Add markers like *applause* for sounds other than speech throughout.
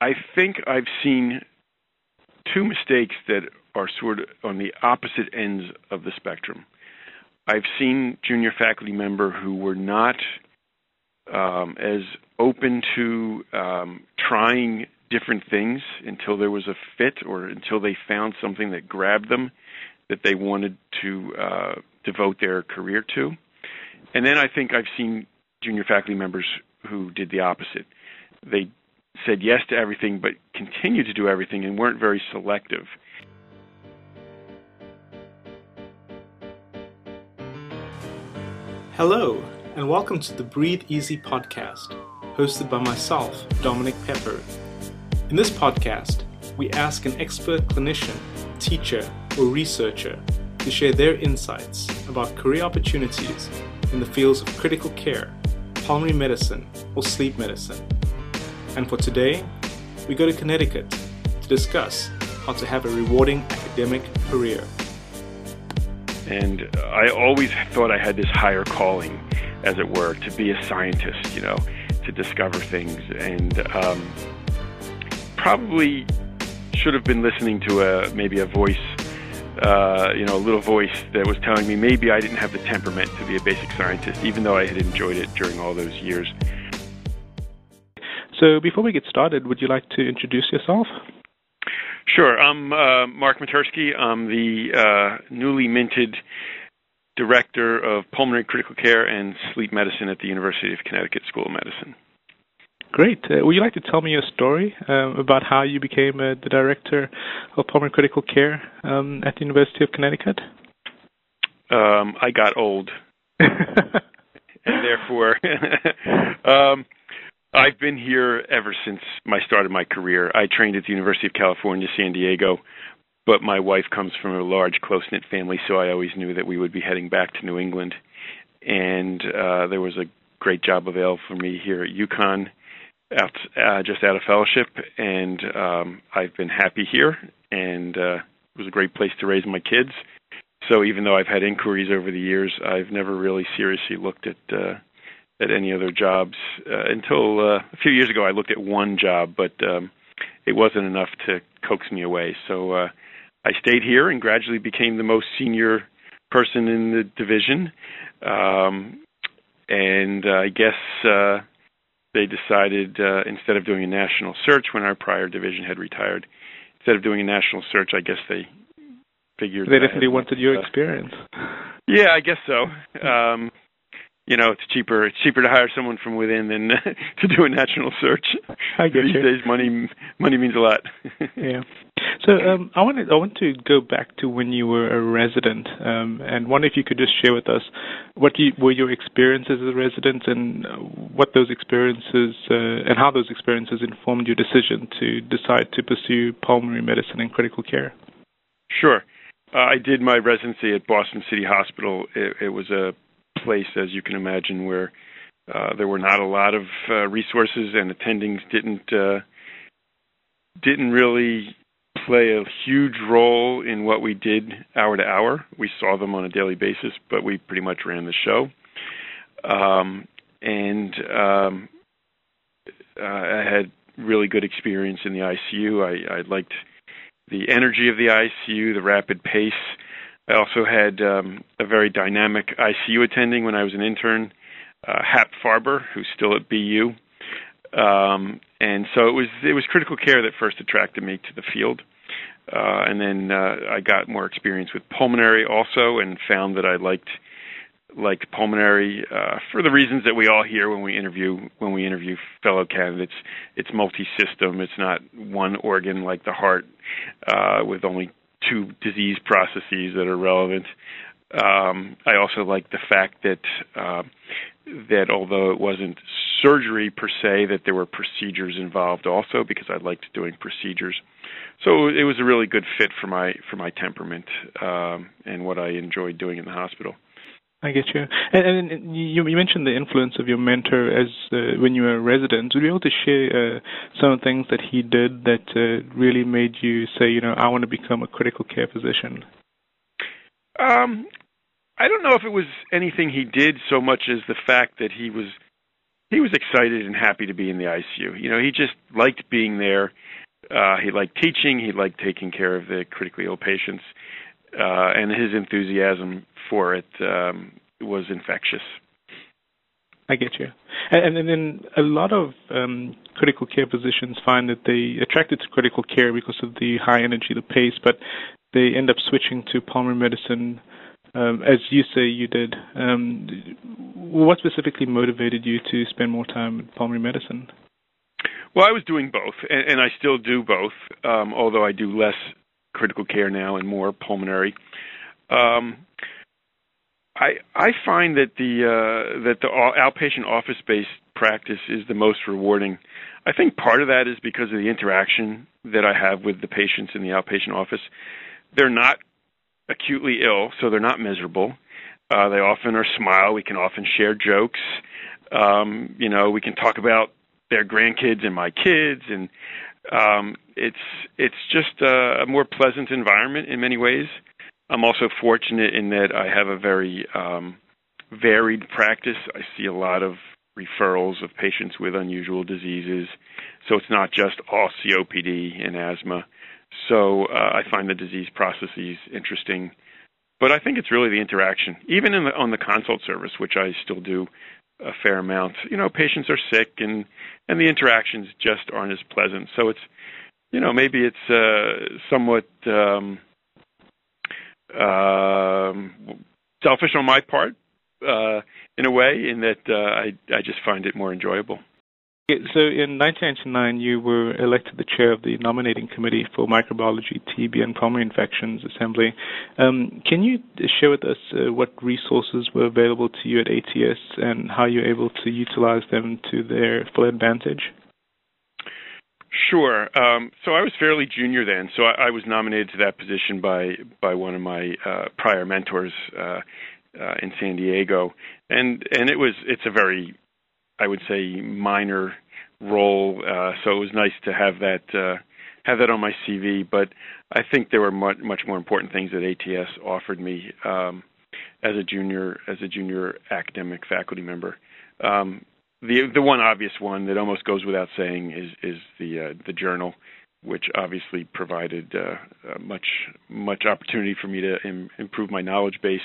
I think I've seen two mistakes that are sort of on the opposite ends of the spectrum. I've seen junior faculty member who were not um, as open to um, trying different things until there was a fit or until they found something that grabbed them that they wanted to uh, devote their career to. And then I think I've seen junior faculty members who did the opposite. They said yes to everything but continued to do everything and weren't very selective. Hello, and welcome to the Breathe Easy podcast, hosted by myself, Dominic Pepper. In this podcast, we ask an expert clinician, teacher, or researcher to share their insights about career opportunities in the fields of critical care, pulmonary medicine, or sleep medicine. And for today, we go to Connecticut to discuss how to have a rewarding academic career. And I always thought I had this higher calling, as it were, to be a scientist, you know, to discover things. And um, probably should have been listening to a maybe a voice, uh, you know, a little voice that was telling me maybe I didn't have the temperament to be a basic scientist, even though I had enjoyed it during all those years. So before we get started, would you like to introduce yourself? Sure. I'm uh, Mark Metersky. I'm the uh, newly minted Director of Pulmonary Critical Care and Sleep Medicine at the University of Connecticut School of Medicine. Great. Uh, would you like to tell me your story um, about how you became uh, the Director of Pulmonary Critical Care um, at the University of Connecticut? Um, I got old. *laughs* and therefore, *laughs* um, I've been here ever since my start of my career. I trained at the University of California, San Diego, but my wife comes from a large, close knit family, so I always knew that we would be heading back to New England. And uh, there was a great job available for me here at UConn, out, uh, just out of fellowship, and um, I've been happy here. And uh, it was a great place to raise my kids. So even though I've had inquiries over the years, I've never really seriously looked at uh, at any other jobs uh, until uh, a few years ago. I looked at one job, but um, it wasn't enough to coax me away. So uh, I stayed here and gradually became the most senior person in the division. Um, and uh, I guess uh, they decided uh, instead of doing a national search when our prior division had retired, instead of doing a national search, I guess they figured they definitely wanted your experience. Yeah, I guess so. Um, you know it's cheaper it's cheaper to hire someone from within than *laughs* to do a national search. I get These you. days, money money means a lot. *laughs* yeah. So um, I want to I want to go back to when you were a resident, um, and wonder if you could just share with us what you, were your experiences as a resident, and what those experiences uh, and how those experiences informed your decision to decide to pursue pulmonary medicine and critical care. Sure. Uh, I did my residency at Boston City Hospital. It, it was a place, as you can imagine, where uh, there were not a lot of uh, resources and attendings didn't uh, didn't really play a huge role in what we did hour to hour. We saw them on a daily basis, but we pretty much ran the show. Um, and um, uh, I had really good experience in the ICU. I, I liked the energy of the ICU, the rapid pace. I also had um, a very dynamic ICU attending when I was an intern, uh, Hap Farber, who's still at BU. Um, and so it was it was critical care that first attracted me to the field, uh, and then uh, I got more experience with pulmonary also, and found that I liked liked pulmonary uh, for the reasons that we all hear when we interview when we interview fellow candidates. It's multi-system. It's not one organ like the heart uh, with only two disease processes that are relevant. Um, I also like the fact that uh, that although it wasn't surgery per se, that there were procedures involved also because I liked doing procedures. So it was a really good fit for my for my temperament um, and what I enjoyed doing in the hospital. I get you. And, and you, you, mentioned the influence of your mentor as uh, when you were a resident. Would you be able to share uh, some of the things that he did that uh, really made you say, you know, I want to become a critical care physician? Um, I don't know if it was anything he did so much as the fact that he was he was excited and happy to be in the ICU. You know, he just liked being there. Uh, he liked teaching. He liked taking care of the critically ill patients, uh, and his enthusiasm for it um, was infectious. I get you. And, and then a lot of um, critical care physicians find that they attracted to critical care because of the high energy, the pace, but they end up switching to pulmonary medicine, um, as you say you did. Um, what specifically motivated you to spend more time in pulmonary medicine? Well, I was doing both, and, and I still do both, um, although I do less critical care now and more pulmonary. Um, I I find that the uh, that the outpatient office based practice is the most rewarding. I think part of that is because of the interaction that I have with the patients in the outpatient office. They're not acutely ill, so they're not miserable. Uh, they often are smile. We can often share jokes. Um, you know, we can talk about their grandkids and my kids, and um, it's it's just a, a more pleasant environment in many ways. I'm also fortunate in that I have a very um, varied practice. I see a lot of referrals of patients with unusual diseases, so it's not just all COPD and asthma. So uh, I find the disease processes interesting, but I think it's really the interaction. Even in the, on the consult service, which I still do a fair amount, you know, patients are sick and and the interactions just aren't as pleasant. So it's, you know, maybe it's uh, somewhat. Um, um, selfish on my part, uh, in a way, in that uh, I I just find it more enjoyable. So in 1999, you were elected the chair of the nominating committee for microbiology, TB, and pulmonary infections assembly. Um, can you share with us uh, what resources were available to you at ATS and how you were able to utilize them to their full advantage? Sure. Um, so I was fairly junior then, so I, I, was nominated to that position by by one of my uh, prior mentors uh, uh, in San Diego, and and it was it's a very, I would say, minor role. Uh, so it was nice to have that uh, have that on my CV. But I think there were much much more important things that ATS offered me um, as a junior as a junior academic faculty member. Um, the the one obvious one that almost goes without saying is is the uh, the journal, which obviously provided uh, uh, much much opportunity for me to Im- improve my knowledge base.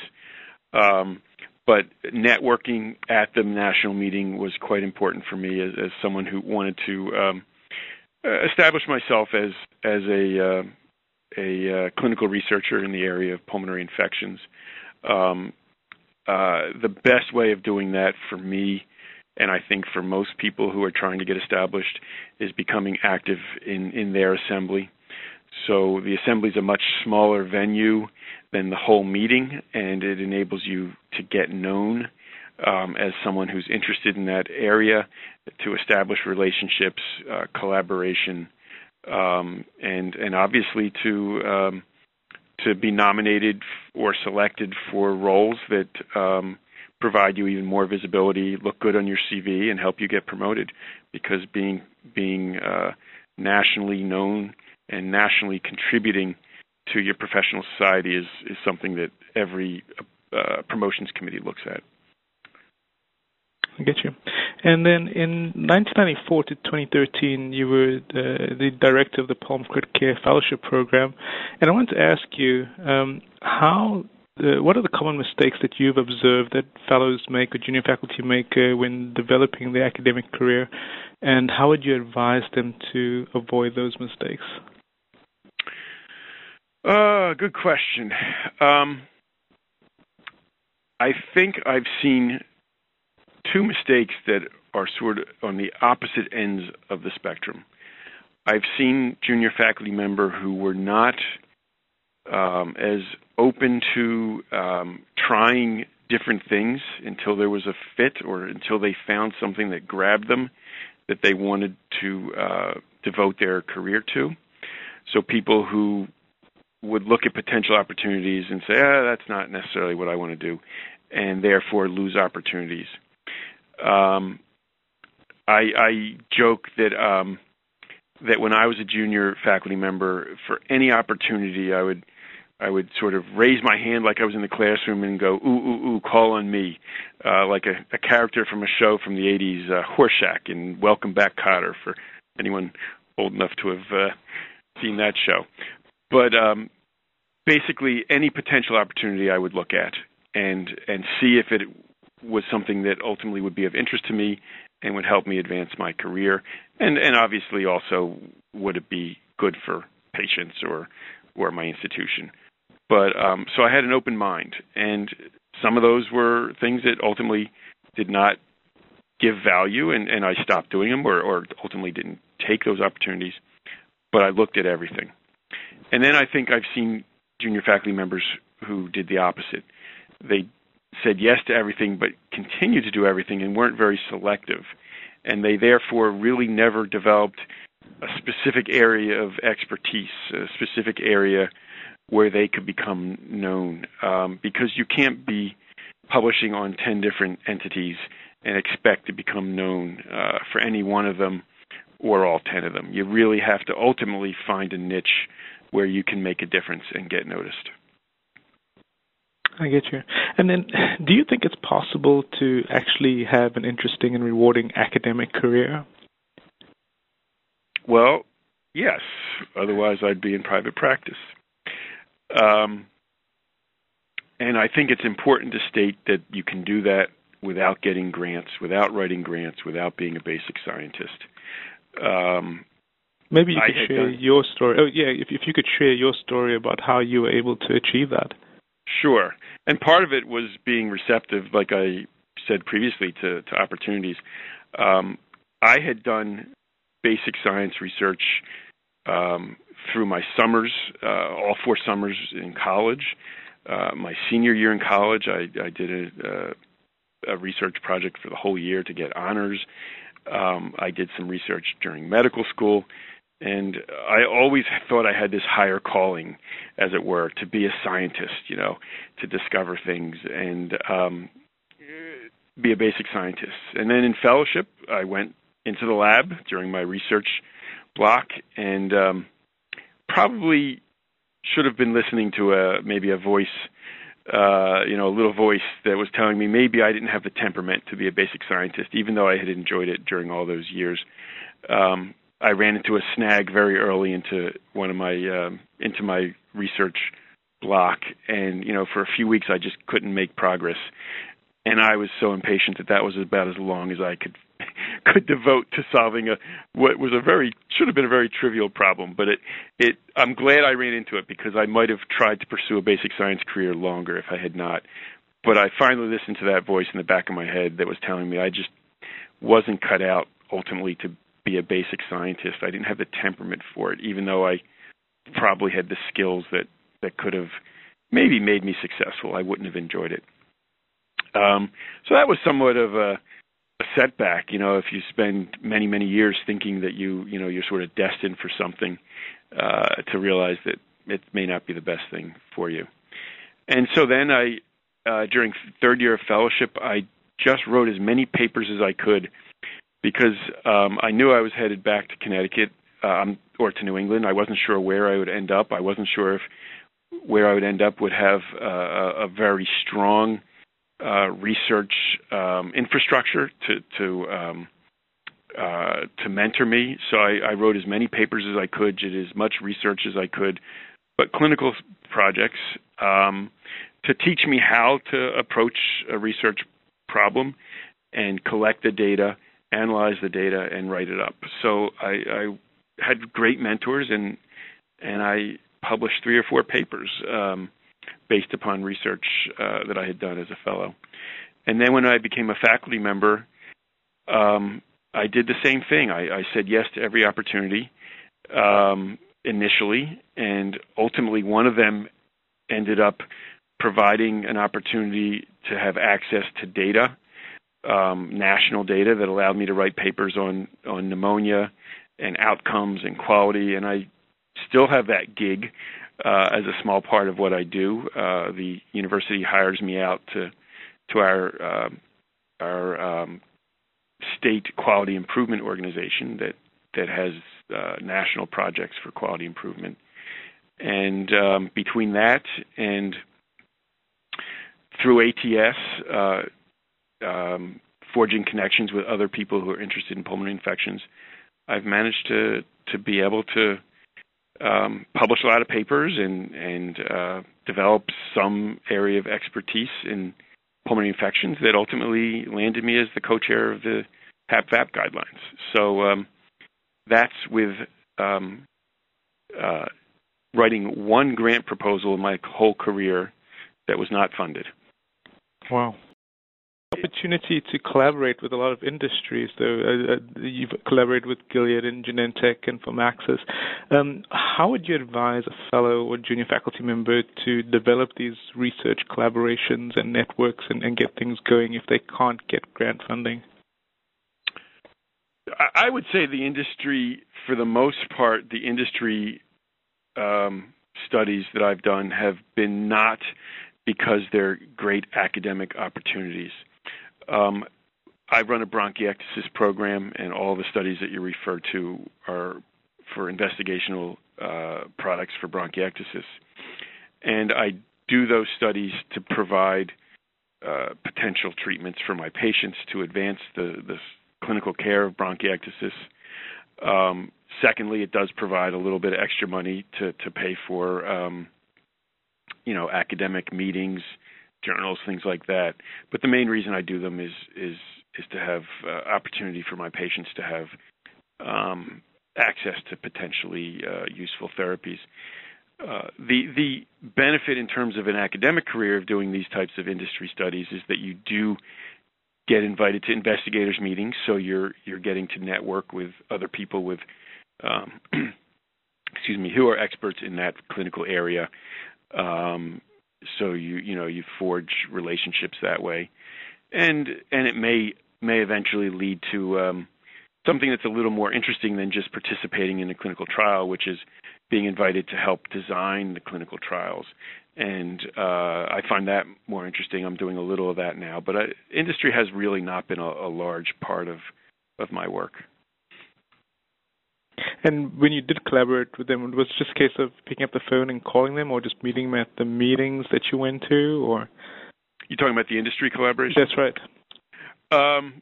Um, but networking at the national meeting was quite important for me as, as someone who wanted to um, establish myself as as a uh, a uh, clinical researcher in the area of pulmonary infections. Um, uh, the best way of doing that for me and I think for most people who are trying to get established, is becoming active in, in their assembly. So the assembly is a much smaller venue than the whole meeting, and it enables you to get known um, as someone who's interested in that area, to establish relationships, uh, collaboration, um, and and obviously to um, to be nominated or selected for roles that um, provide you even more visibility, look good on your CV, and help you get promoted. Because being being uh, nationally known and nationally contributing to your professional society is is something that every uh, promotions committee looks at. I get you. And then in 1994 to 2013, you were the, director of the Pulm Crit Care Fellowship Program. And I want to ask you um, how uh, what are the common mistakes that you've observed that fellows make or junior faculty make uh, when developing their academic career, and how would you advise them to avoid those mistakes? Uh, good question. Um, I think I've seen two mistakes that are sort of on the opposite ends of the spectrum. I've seen junior faculty member who were not um, as open to um, trying different things until there was a fit or until they found something that grabbed them that they wanted to uh, devote their career to. So people who would look at potential opportunities and say, ah, that's not necessarily what I want to do, and therefore lose opportunities. Um, I, I joke that um, that when I was a junior faculty member, for any opportunity, I would I would sort of raise my hand like I was in the classroom and go, ooh, ooh, ooh, call on me, uh, like a, a character from a show from the 80s, uh, Horshack and Welcome Back Kotter, for anyone old enough to have uh, seen that show. But um, basically, any potential opportunity I would look at and and see if it was something that ultimately would be of interest to me and would help me advance my career, and and obviously also would it be good for patients or or my institution. But um, so I had an open mind, and some of those were things that ultimately did not give value, and, and I stopped doing them, or, or ultimately didn't take those opportunities. But I looked at everything, and then I think I've seen junior faculty members who did the opposite. They said yes to everything, but continued to do everything, and weren't very selective, and they therefore really never developed a specific area of expertise, a specific area where they could become known. Um, because you can't be publishing on 10 different entities and expect to become known uh, for any one of them or all 10 of them. You really have to ultimately find a niche where you can make a difference and get noticed. I get you. And then, do you think it's possible to actually have an interesting and rewarding academic career? Well, yes. Otherwise, I'd be in private practice. Um, and I think it's important to state that you can do that without getting grants, without writing grants, without being a basic scientist. Um, Maybe you could share done, your story. Oh, yeah, if, if you could share your story about how you were able to achieve that. Sure. And part of it was being receptive, like I said previously, to, to opportunities. Um, I had done basic science research um, through my summers, uh, all four summers in college. Uh, my senior year in college, I, I did a, a, a, research project for the whole year to get honors. Um, I did some research during medical school, and I always *laughs* thought I had this higher calling, as it were, to be a scientist, you know, to discover things and um, be a basic scientist. And then in fellowship, I went into the lab during my research block and um, probably should have been listening to a maybe a voice uh, you know, a little voice that was telling me maybe I didn't have the temperament to be a basic scientist, even though I had enjoyed it during all those years. Um, I ran into a snag very early into one of my um, into my research block, and you know, for a few weeks I just couldn't make progress, and I was so impatient that that was about as long as I could *laughs* could devote to solving a what was a very should have been a very trivial problem. But it it I'm glad I ran into it because I might have tried to pursue a basic science career longer if I had not. But I finally listened to that voice in the back of my head that was telling me I just wasn't cut out ultimately to be a basic scientist. I didn't have the temperament for it, even though I probably had the skills that that could have maybe made me successful. I wouldn't have enjoyed it. Um, so that was somewhat of a a setback. You know, if you spend many many years thinking that you you know you're sort of destined for something, uh, to realize that it may not be the best thing for you. And so then I, uh, during third year of fellowship, I just wrote as many papers as I could because um, I knew I was headed back to Connecticut um, or to New England. I wasn't sure where I would end up. I wasn't sure if where I would end up would have uh, a very strong uh, research um, infrastructure to to um, uh, to mentor me. So I, I, wrote as many papers as I could, did as much research as I could, but clinical projects um, to teach me how to approach a research problem and collect the data, analyze the data, and write it up. So I, I had great mentors, and and I published three or four papers. Um, based upon research uh, that I had done as a fellow. And then when I became a faculty member, um, I did the same thing. I, I, said yes to every opportunity um, initially, and ultimately one of them ended up providing an opportunity to have access to data, um, national data that allowed me to write papers on on pneumonia and outcomes and quality. And I still have that gig uh, as a small part of what I do. Uh, the university hires me out to to our uh, our um, state quality improvement organization that that has uh, national projects for quality improvement. And um, between that and through ATS, uh, um, forging connections with other people who are interested in pulmonary infections, I've managed to to be able to um, publish a lot of papers and and uh, develop some area of expertise in pulmonary infections that ultimately landed me as the co-chair of the HAP-VAP guidelines. So um, that's with um, uh, writing one grant proposal in my whole career that was not funded. Wow opportunity to collaborate with a lot of industries, though. Uh, uh, you've collaborated with Gilead and Genentech and Pharmaxis. Um, how would you advise a fellow or junior faculty member to develop these research collaborations and networks and, and get things going if they can't get grant funding? I would say the industry, for the most part, the industry um, studies that I've done have been not because they're great academic opportunities. Um, I run a bronchiectasis program, and all the studies that you refer to are for investigational uh, products for bronchiectasis. And I do those studies to provide uh, potential treatments for my patients to advance the, the clinical care of bronchiectasis. Um, secondly, it does provide a little bit of extra money to, to pay for, um, you know, academic meetings journals, things like that. But the main reason I do them is is is to have uh, opportunity for my patients to have um, access to potentially uh, useful therapies. Uh, the the benefit in terms of an academic career of doing these types of industry studies is that you do get invited to investigators meetings, so you're you're getting to network with other people with um, *clears throat* excuse me who are experts in that clinical area. Um, so you you know you forge relationships that way, and and it may may eventually lead to um, something that's a little more interesting than just participating in a clinical trial, which is being invited to help design the clinical trials. And uh, I find that more interesting. I'm doing a little of that now, but I, industry has really not been a, a large part of of my work. And when you did collaborate with them, it was just a case of picking up the phone and calling them, or just meeting them at the meetings that you went to, or? You're talking about the industry collaboration. That's right. Um,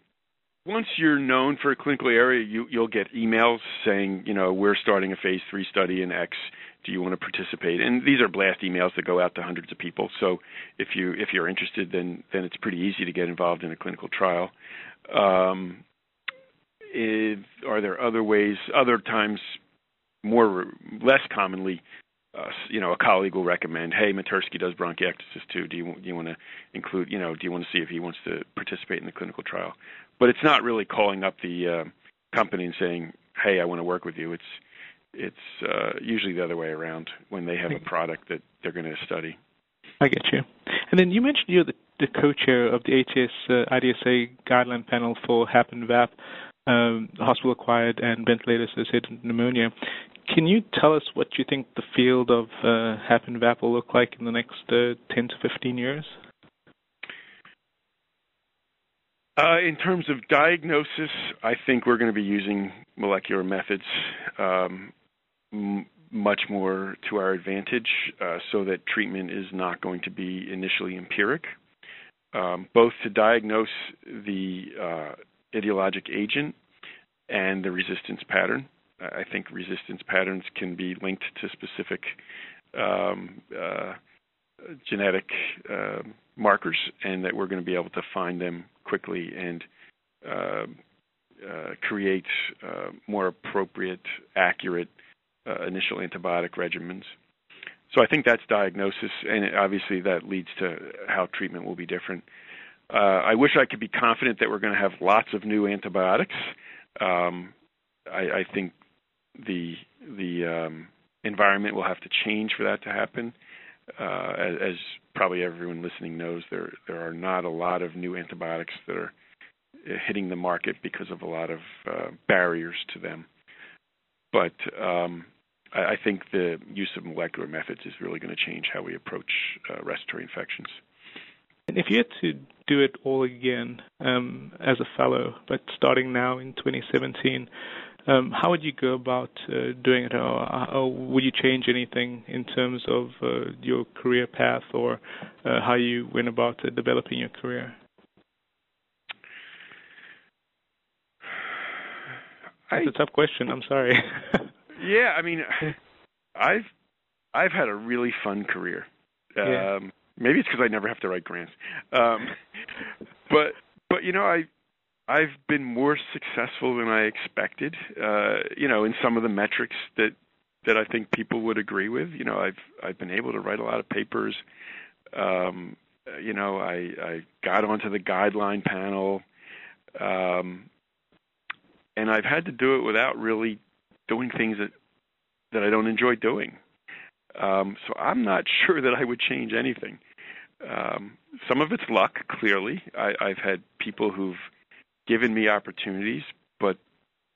once you're known for a clinical area, you, you'll get emails saying, you know, we're starting a phase three study in X. Do you want to participate? And these are blast emails that go out to hundreds of people. So if you if you're interested, then then it's pretty easy to get involved in a clinical trial. Um, is, are there other ways? Other times, more less commonly, uh, you know, a colleague will recommend, "Hey, Metersky does bronchiectasis too. Do you do you want to include? You know, do you want to see if he wants to participate in the clinical trial?" But it's not really calling up the uh, company and saying, "Hey, I want to work with you." It's it's uh, usually the other way around when they have a product that they're going to study. I get you. And then you mentioned you're the, the co-chair of the ATS uh, IDSA guideline panel for HAP and VAP um, hospital-acquired and ventilator-associated pneumonia. Can you tell us what you think the field of uh, HAP will look like in the next uh, 10 to 15 years? Uh, in terms of diagnosis, I think we're going to be using molecular methods um, m- much more to our advantage uh, so that treatment is not going to be initially empiric. Um, both to diagnose the etiologic agent and the resistance pattern. I think resistance patterns can be linked to specific um, uh, genetic uh, markers, and that we're going to be able to find them quickly and uh, uh create uh, more appropriate, accurate uh, initial antibiotic regimens. So I think that's diagnosis, and obviously that leads to how treatment will be different. Uh, I wish I could be confident that we're going to have lots of new antibiotics. Um, I, I, think the the um, environment will have to change for that to happen. Uh, as, as, probably everyone listening knows, there there are not a lot of new antibiotics that are uh, hitting the market because of a lot of uh, barriers to them. But um, I, I, think the use of molecular methods is really going to change how we approach uh, respiratory infections. And if you had to do it all again um, as a fellow, but starting now in 2017, Um, how would you go about uh, doing it, or, or, would you change anything in terms of uh, your career path or uh, how you went about uh, developing your career? That's a tough question. I'm sorry. *laughs* yeah, I mean, I've I've had a really fun career. Yeah. Maybe it's because I never have to write grants. Um, *laughs* but but you know, I I've been more successful than I expected. Uh, you know, in some of the metrics that that I think people would agree with. You know, I've I've been able to write a lot of papers. Um, you know, I I got onto the guideline panel. Um, and I've had to do it without really doing things that that I don't enjoy doing. Um, so I'm not *laughs* sure that I would change anything. Um, some of it's luck, clearly. I, I've had people who've given me opportunities, but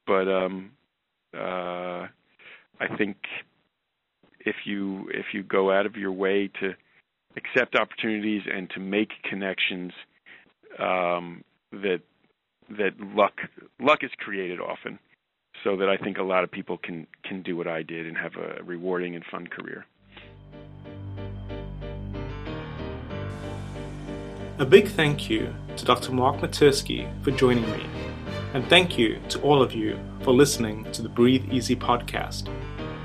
but um, uh, I think if you if you go out of your way to accept opportunities and to make connections, um, that that luck luck is created often, so that I think a lot of people can can do what I did and have a rewarding and fun career. A big thank you to Dr. Mark Metersky for joining me, and thank you to all of you for listening to the Breathe Easy podcast.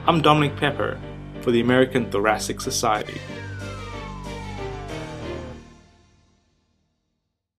I'm Dominic Pepper for the American Thoracic Society.